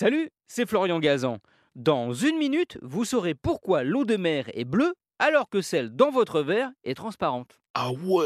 Salut, c'est Florian Gazan. Dans une minute, vous saurez pourquoi l'eau de mer est bleue alors que celle dans votre verre est transparente. Ah ouais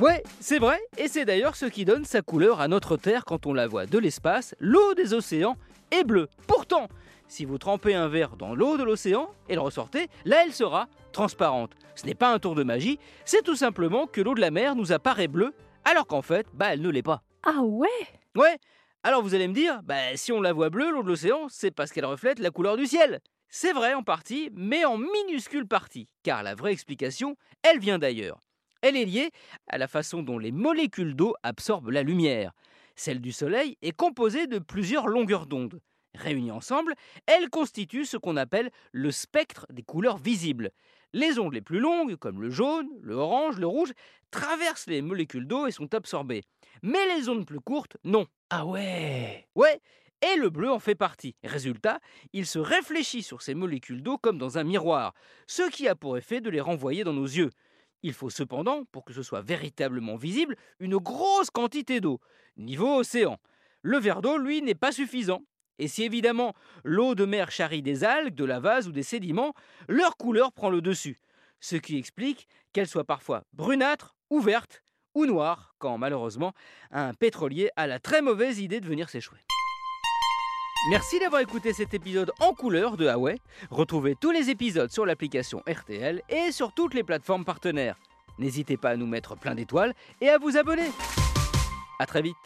Ouais, c'est vrai, et c'est d'ailleurs ce qui donne sa couleur à notre Terre quand on la voit de l'espace, l'eau des océans est bleue. Pourtant, si vous trempez un verre dans l'eau de l'océan et le ressortez, là elle sera transparente. Ce n'est pas un tour de magie, c'est tout simplement que l'eau de la mer nous apparaît bleue, alors qu'en fait, bah elle ne l'est pas. Ah ouais? Ouais, alors vous allez me dire, bah si on la voit bleue, l'eau de l'océan, c'est parce qu'elle reflète la couleur du ciel. C'est vrai en partie, mais en minuscule partie, car la vraie explication, elle vient d'ailleurs. Elle est liée à la façon dont les molécules d'eau absorbent la lumière. Celle du Soleil est composée de plusieurs longueurs d'onde. Réunies ensemble, elles constituent ce qu'on appelle le spectre des couleurs visibles. Les ondes les plus longues, comme le jaune, le orange, le rouge, traversent les molécules d'eau et sont absorbées. Mais les ondes plus courtes, non. Ah ouais Ouais, et le bleu en fait partie. Résultat, il se réfléchit sur ces molécules d'eau comme dans un miroir, ce qui a pour effet de les renvoyer dans nos yeux. Il faut cependant, pour que ce soit véritablement visible, une grosse quantité d'eau, niveau océan. Le verre d'eau, lui, n'est pas suffisant. Et si évidemment l'eau de mer charrie des algues, de la vase ou des sédiments, leur couleur prend le dessus. Ce qui explique qu'elle soit parfois brunâtre ou verte ou noire, quand malheureusement un pétrolier a la très mauvaise idée de venir s'échouer. Merci d'avoir écouté cet épisode en couleur de Huawei. Retrouvez tous les épisodes sur l'application RTL et sur toutes les plateformes partenaires. N'hésitez pas à nous mettre plein d'étoiles et à vous abonner. A très vite